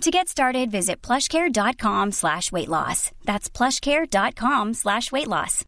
To get started, visit plushcare.com slash weight loss. That's plushcare.com slash weight loss.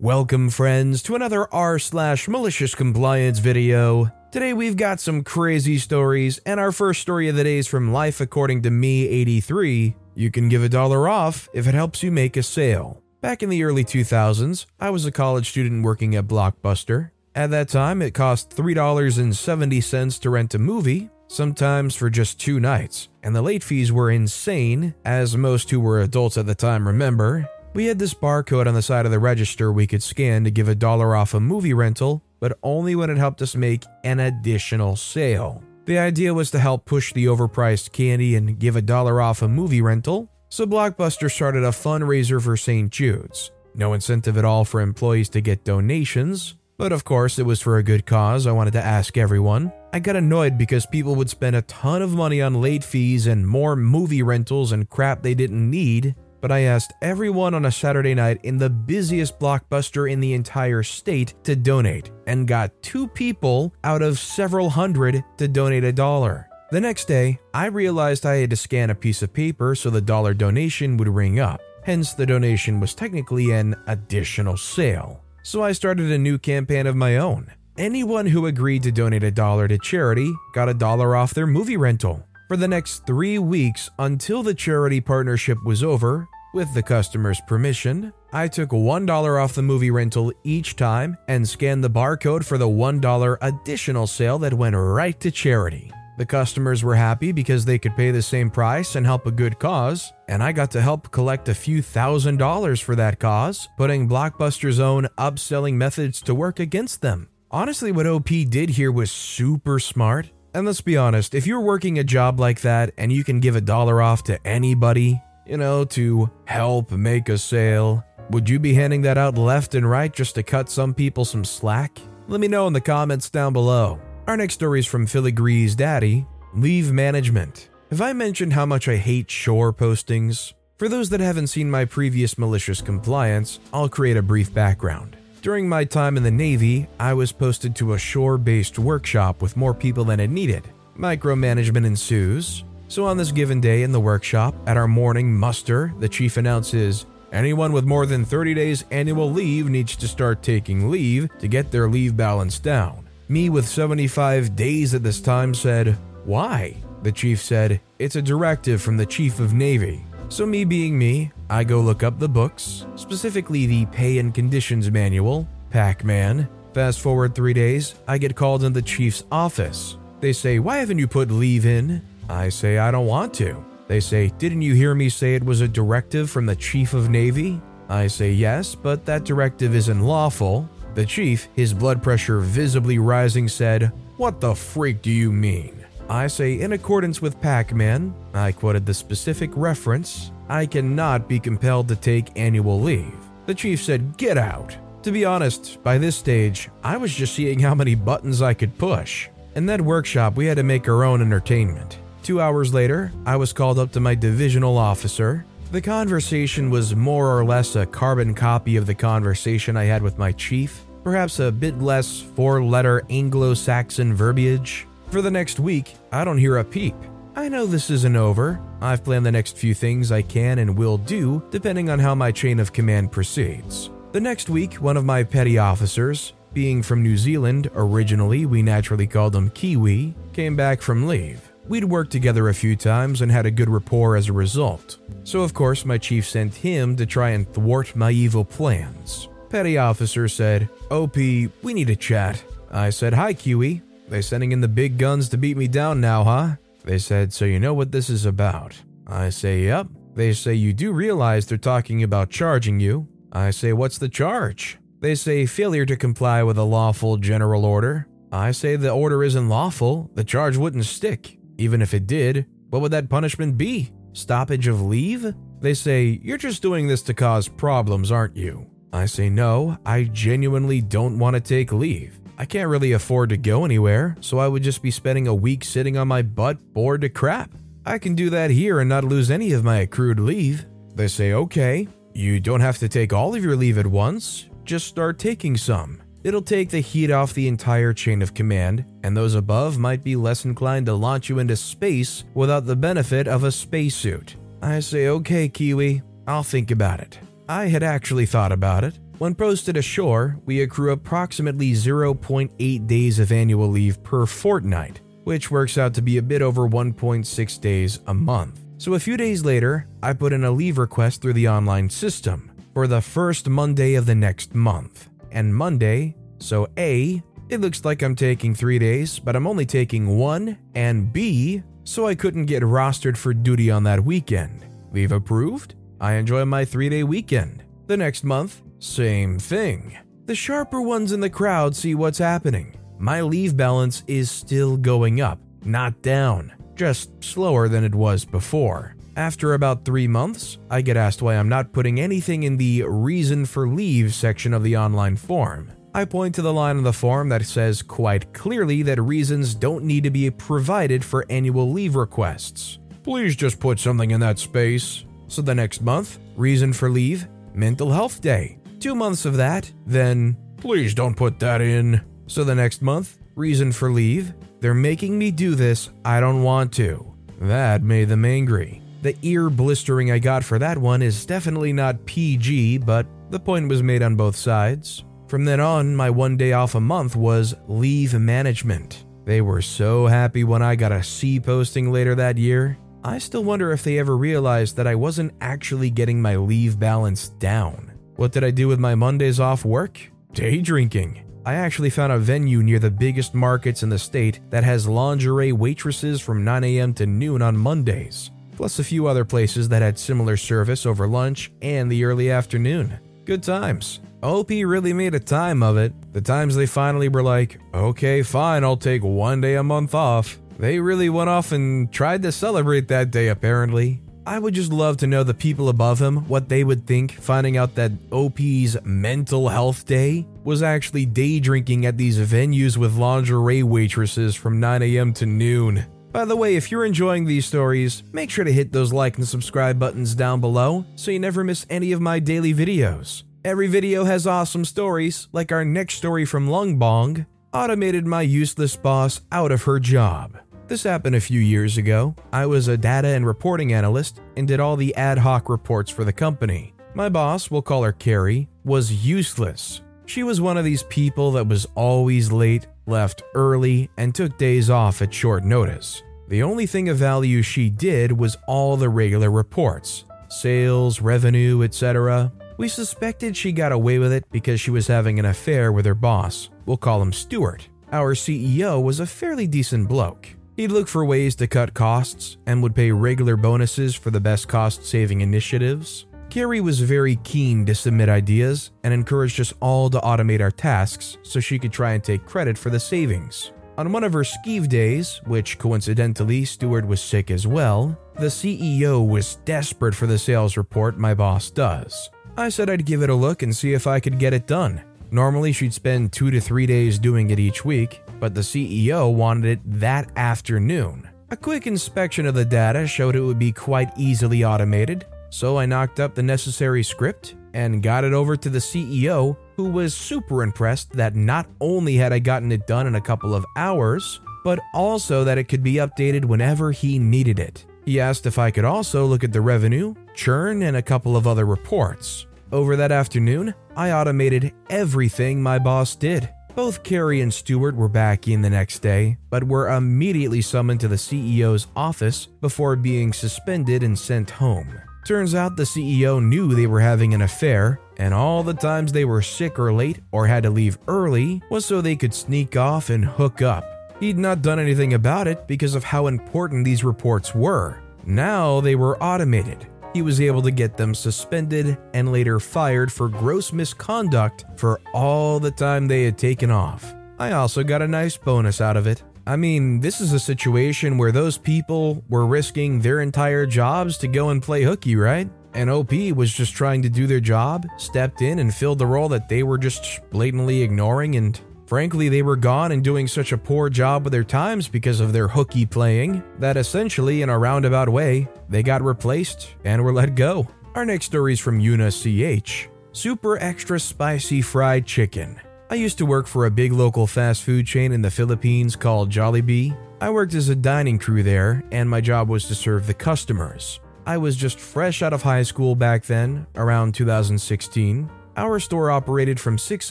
Welcome, friends, to another r slash malicious compliance video. Today we've got some crazy stories, and our first story of the day is from Life According to Me 83. You can give a dollar off if it helps you make a sale. Back in the early 2000s, I was a college student working at Blockbuster. At that time, it cost $3.70 to rent a movie, sometimes for just two nights, and the late fees were insane, as most who were adults at the time remember. We had this barcode on the side of the register we could scan to give a dollar off a movie rental, but only when it helped us make an additional sale. The idea was to help push the overpriced candy and give a dollar off a movie rental, so Blockbuster started a fundraiser for St. Jude's. No incentive at all for employees to get donations, but of course it was for a good cause. I wanted to ask everyone. I got annoyed because people would spend a ton of money on late fees and more movie rentals and crap they didn't need, but I asked everyone on a Saturday night in the busiest blockbuster in the entire state to donate, and got two people out of several hundred to donate a dollar. The next day, I realized I had to scan a piece of paper so the dollar donation would ring up. Hence, the donation was technically an additional sale. So I started a new campaign of my own. Anyone who agreed to donate a dollar to charity got a dollar off their movie rental. For the next three weeks until the charity partnership was over, with the customer's permission, I took $1 off the movie rental each time and scanned the barcode for the $1 additional sale that went right to charity. The customers were happy because they could pay the same price and help a good cause, and I got to help collect a few thousand dollars for that cause, putting Blockbuster's own upselling methods to work against them. Honestly, what OP did here was super smart. And let's be honest, if you're working a job like that and you can give a dollar off to anybody, you know, to help make a sale, would you be handing that out left and right just to cut some people some slack? Let me know in the comments down below. Our next story is from Filigree's daddy Leave Management. Have I mentioned how much I hate shore postings? For those that haven't seen my previous malicious compliance, I'll create a brief background. During my time in the Navy, I was posted to a shore based workshop with more people than it needed. Micromanagement ensues. So, on this given day in the workshop, at our morning muster, the chief announces anyone with more than 30 days annual leave needs to start taking leave to get their leave balance down. Me, with 75 days at this time, said, Why? The chief said, It's a directive from the Chief of Navy. So, me being me, I go look up the books, specifically the Pay and Conditions Manual, Pac Man. Fast forward three days, I get called in the chief's office. They say, Why haven't you put leave in? I say, I don't want to. They say, Didn't you hear me say it was a directive from the Chief of Navy? I say, Yes, but that directive isn't lawful. The chief, his blood pressure visibly rising, said, What the freak do you mean? I say, In accordance with Pac Man, I quoted the specific reference, I cannot be compelled to take annual leave. The chief said, Get out. To be honest, by this stage, I was just seeing how many buttons I could push. In that workshop, we had to make our own entertainment. Two hours later, I was called up to my divisional officer. The conversation was more or less a carbon copy of the conversation I had with my chief, perhaps a bit less four letter Anglo Saxon verbiage. For the next week, I don't hear a peep. I know this isn't over. I've planned the next few things I can and will do, depending on how my chain of command proceeds. The next week, one of my petty officers, being from New Zealand, originally we naturally called him Kiwi, came back from leave. We'd worked together a few times and had a good rapport as a result. So, of course, my chief sent him to try and thwart my evil plans. Petty officer said, OP, we need a chat. I said, Hi, Kiwi. They sending in the big guns to beat me down now, huh? They said, So you know what this is about? I say, Yep. They say, You do realize they're talking about charging you. I say, What's the charge? They say, Failure to comply with a lawful general order. I say, The order isn't lawful. The charge wouldn't stick. Even if it did, what would that punishment be? Stoppage of leave? They say, You're just doing this to cause problems, aren't you? I say, No, I genuinely don't want to take leave. I can't really afford to go anywhere, so I would just be spending a week sitting on my butt bored to crap. I can do that here and not lose any of my accrued leave. They say, okay, you don't have to take all of your leave at once, just start taking some. It'll take the heat off the entire chain of command, and those above might be less inclined to launch you into space without the benefit of a spacesuit. I say, okay, Kiwi, I'll think about it. I had actually thought about it. When posted ashore, we accrue approximately 0.8 days of annual leave per fortnight, which works out to be a bit over 1.6 days a month. So a few days later, I put in a leave request through the online system for the first Monday of the next month. And Monday, so A, it looks like I'm taking three days, but I'm only taking one, and B, so I couldn't get rostered for duty on that weekend. Leave approved? I enjoy my three day weekend. The next month, same thing. The sharper ones in the crowd see what's happening. My leave balance is still going up, not down, just slower than it was before. After about three months, I get asked why I'm not putting anything in the reason for leave section of the online form. I point to the line on the form that says quite clearly that reasons don't need to be provided for annual leave requests. Please just put something in that space. So the next month, reason for leave, mental health day two months of that, then please don't put that in. So the next month, reason for leave, they're making me do this, I don't want to. That made them angry. The ear blistering I got for that one is definitely not PG, but the point was made on both sides. From then on, my one day off a month was leave management. They were so happy when I got a sea posting later that year. I still wonder if they ever realized that I wasn't actually getting my leave balance down. What did I do with my Mondays off work? Day drinking. I actually found a venue near the biggest markets in the state that has lingerie waitresses from 9 a.m. to noon on Mondays, plus a few other places that had similar service over lunch and the early afternoon. Good times. OP really made a time of it. The times they finally were like, okay, fine, I'll take one day a month off. They really went off and tried to celebrate that day, apparently. I would just love to know the people above him what they would think finding out that OP's mental health day was actually day drinking at these venues with lingerie waitresses from 9 a.m. to noon. By the way, if you're enjoying these stories, make sure to hit those like and subscribe buttons down below so you never miss any of my daily videos. Every video has awesome stories, like our next story from Lungbong, automated my useless boss out of her job. This happened a few years ago. I was a data and reporting analyst and did all the ad hoc reports for the company. My boss, we'll call her Carrie, was useless. She was one of these people that was always late, left early, and took days off at short notice. The only thing of value she did was all the regular reports sales, revenue, etc. We suspected she got away with it because she was having an affair with her boss. We'll call him Stuart. Our CEO was a fairly decent bloke. He'd look for ways to cut costs and would pay regular bonuses for the best cost saving initiatives. Carrie was very keen to submit ideas and encouraged us all to automate our tasks so she could try and take credit for the savings. On one of her skeeve days, which coincidentally Stewart was sick as well, the CEO was desperate for the sales report my boss does. I said I'd give it a look and see if I could get it done. Normally, she'd spend two to three days doing it each week, but the CEO wanted it that afternoon. A quick inspection of the data showed it would be quite easily automated, so I knocked up the necessary script and got it over to the CEO, who was super impressed that not only had I gotten it done in a couple of hours, but also that it could be updated whenever he needed it. He asked if I could also look at the revenue, churn, and a couple of other reports. Over that afternoon, I automated everything my boss did. Both Carrie and Stewart were back in the next day, but were immediately summoned to the CEO's office before being suspended and sent home. Turns out the CEO knew they were having an affair, and all the times they were sick or late or had to leave early was so they could sneak off and hook up. He'd not done anything about it because of how important these reports were. Now they were automated, he was able to get them suspended and later fired for gross misconduct for all the time they had taken off. I also got a nice bonus out of it. I mean, this is a situation where those people were risking their entire jobs to go and play hooky, right? and OP was just trying to do their job, stepped in and filled the role that they were just blatantly ignoring, and frankly, they were gone and doing such a poor job with their times because of their hooky playing that essentially, in a roundabout way, they got replaced and were let go. Our next story is from Yuna CH Super Extra Spicy Fried Chicken. I used to work for a big local fast food chain in the Philippines called Jollibee. I worked as a dining crew there, and my job was to serve the customers. I was just fresh out of high school back then, around 2016. Our store operated from 6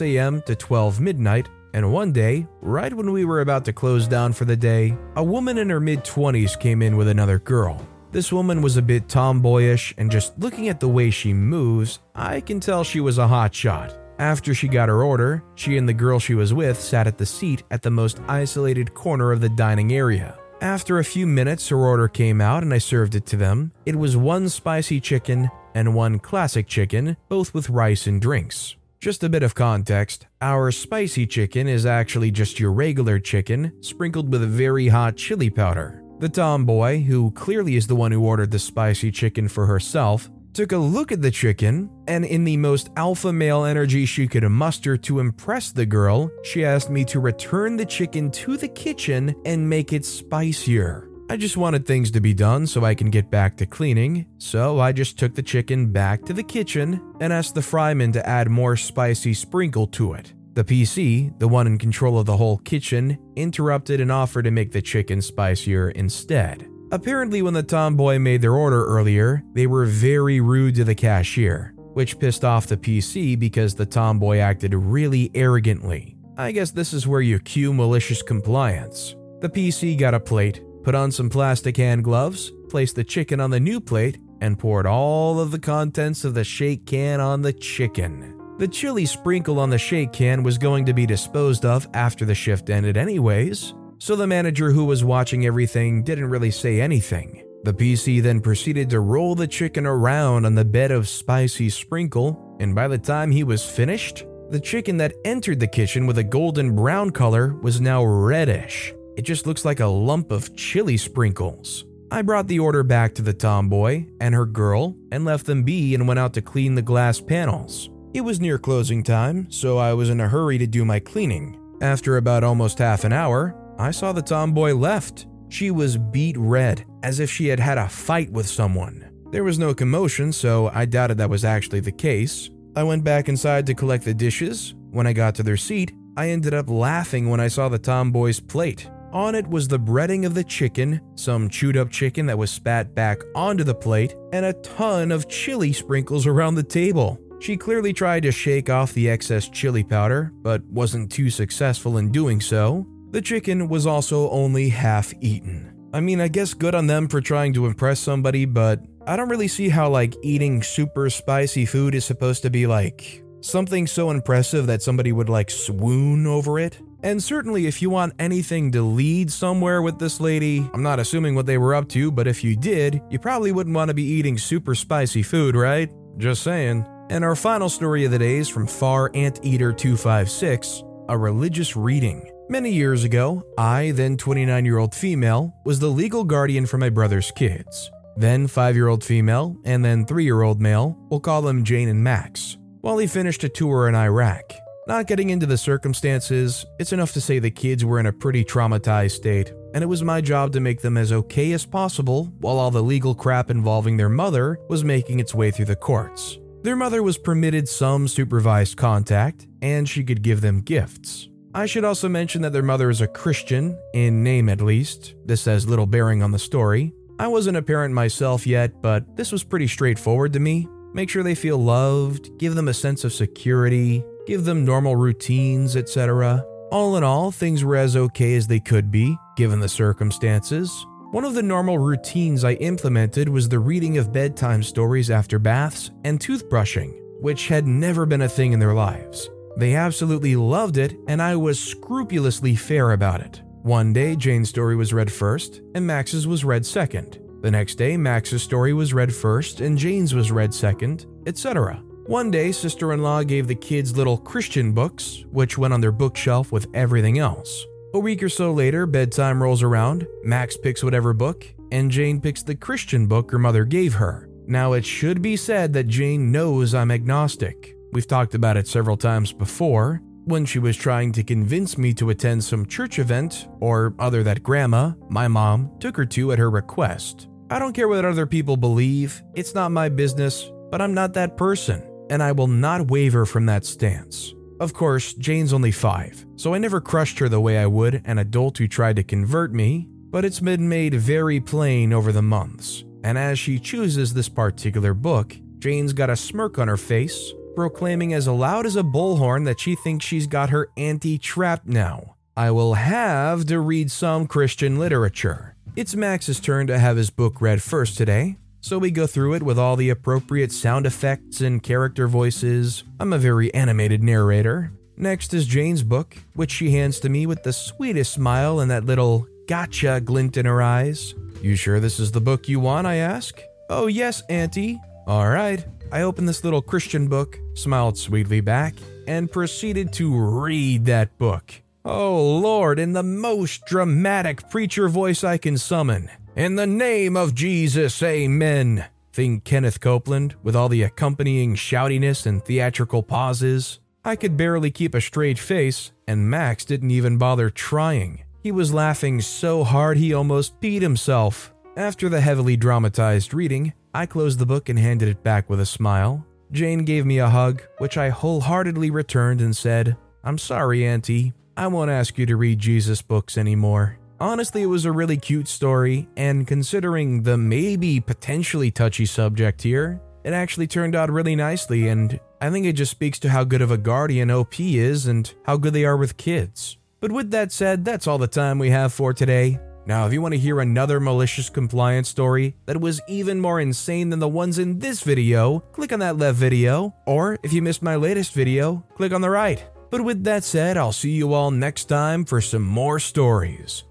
a.m. to 12 midnight, and one day, right when we were about to close down for the day, a woman in her mid 20s came in with another girl. This woman was a bit tomboyish, and just looking at the way she moves, I can tell she was a hot shot. After she got her order, she and the girl she was with sat at the seat at the most isolated corner of the dining area. After a few minutes, her order came out and I served it to them. It was one spicy chicken and one classic chicken, both with rice and drinks. Just a bit of context our spicy chicken is actually just your regular chicken, sprinkled with very hot chili powder. The tomboy, who clearly is the one who ordered the spicy chicken for herself, took a look at the chicken, and in the most alpha male energy she could muster to impress the girl, she asked me to return the chicken to the kitchen and make it spicier. I just wanted things to be done so I can get back to cleaning, so I just took the chicken back to the kitchen and asked the fryman to add more spicy sprinkle to it. The PC, the one in control of the whole kitchen, interrupted and offered to make the chicken spicier instead. Apparently, when the tomboy made their order earlier, they were very rude to the cashier, which pissed off the PC because the tomboy acted really arrogantly. I guess this is where you cue malicious compliance. The PC got a plate, put on some plastic hand gloves, placed the chicken on the new plate, and poured all of the contents of the shake can on the chicken. The chili sprinkle on the shake can was going to be disposed of after the shift ended, anyways, so the manager who was watching everything didn't really say anything. The PC then proceeded to roll the chicken around on the bed of spicy sprinkle, and by the time he was finished, the chicken that entered the kitchen with a golden brown color was now reddish. It just looks like a lump of chili sprinkles. I brought the order back to the tomboy and her girl and left them be and went out to clean the glass panels. It was near closing time, so I was in a hurry to do my cleaning. After about almost half an hour, I saw the tomboy left. She was beet red, as if she had had a fight with someone. There was no commotion, so I doubted that was actually the case. I went back inside to collect the dishes. When I got to their seat, I ended up laughing when I saw the tomboy's plate. On it was the breading of the chicken, some chewed up chicken that was spat back onto the plate, and a ton of chili sprinkles around the table. She clearly tried to shake off the excess chili powder, but wasn't too successful in doing so. The chicken was also only half eaten. I mean, I guess good on them for trying to impress somebody, but I don't really see how, like, eating super spicy food is supposed to be like something so impressive that somebody would, like, swoon over it. And certainly, if you want anything to lead somewhere with this lady, I'm not assuming what they were up to, but if you did, you probably wouldn't want to be eating super spicy food, right? Just saying. And our final story of the day is from Far Anteater 256, a religious reading. Many years ago, I, then 29 year old female, was the legal guardian for my brother's kids. Then 5 year old female, and then 3 year old male, we'll call them Jane and Max, while he finished a tour in Iraq. Not getting into the circumstances, it's enough to say the kids were in a pretty traumatized state, and it was my job to make them as okay as possible while all the legal crap involving their mother was making its way through the courts. Their mother was permitted some supervised contact, and she could give them gifts. I should also mention that their mother is a Christian, in name at least. This has little bearing on the story. I wasn't a parent myself yet, but this was pretty straightforward to me. Make sure they feel loved, give them a sense of security, give them normal routines, etc. All in all, things were as okay as they could be, given the circumstances. One of the normal routines I implemented was the reading of bedtime stories after baths and toothbrushing, which had never been a thing in their lives. They absolutely loved it, and I was scrupulously fair about it. One day, Jane's story was read first, and Max's was read second. The next day, Max's story was read first, and Jane's was read second, etc. One day, sister in law gave the kids little Christian books, which went on their bookshelf with everything else. A week or so later, bedtime rolls around, Max picks whatever book, and Jane picks the Christian book her mother gave her. Now, it should be said that Jane knows I'm agnostic. We've talked about it several times before, when she was trying to convince me to attend some church event or other that Grandma, my mom, took her to at her request. I don't care what other people believe, it's not my business, but I'm not that person, and I will not waver from that stance. Of course, Jane's only five, so I never crushed her the way I would an adult who tried to convert me, but it's been made very plain over the months. And as she chooses this particular book, Jane's got a smirk on her face, proclaiming as loud as a bullhorn that she thinks she's got her auntie trapped now. I will have to read some Christian literature. It's Max's turn to have his book read first today, so we go through it with all the appropriate sound effects and character voices. I'm a very animated narrator. Next is Jane's book, which she hands to me with the sweetest smile and that little gotcha glint in her eyes. You sure this is the book you want? I ask. Oh, yes, Auntie. All right. I opened this little Christian book, smiled sweetly back, and proceeded to read that book. Oh, Lord, in the most dramatic preacher voice I can summon. In the name of Jesus, amen. Think Kenneth Copeland, with all the accompanying shoutiness and theatrical pauses. I could barely keep a straight face, and Max didn't even bother trying. He was laughing so hard he almost peed himself. After the heavily dramatized reading, I closed the book and handed it back with a smile. Jane gave me a hug, which I wholeheartedly returned and said, I'm sorry, Auntie. I won't ask you to read Jesus books anymore. Honestly, it was a really cute story, and considering the maybe potentially touchy subject here, it actually turned out really nicely, and I think it just speaks to how good of a guardian OP is and how good they are with kids. But with that said, that's all the time we have for today. Now, if you want to hear another malicious compliance story that was even more insane than the ones in this video, click on that left video, or if you missed my latest video, click on the right. But with that said, I'll see you all next time for some more stories.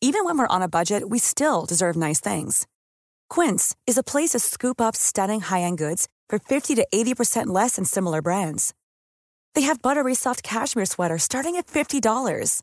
Even when we're on a budget, we still deserve nice things. Quince is a place to scoop up stunning high end goods for 50 to 80% less than similar brands. They have buttery soft cashmere sweaters starting at $50,